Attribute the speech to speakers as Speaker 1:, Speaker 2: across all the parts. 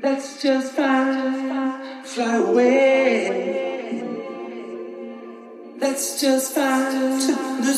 Speaker 1: That's just fine. Fly away. That's just fine. To the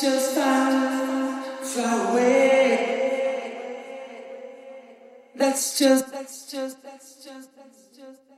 Speaker 1: just far, far away. That's just, that's just, that's just, that's just.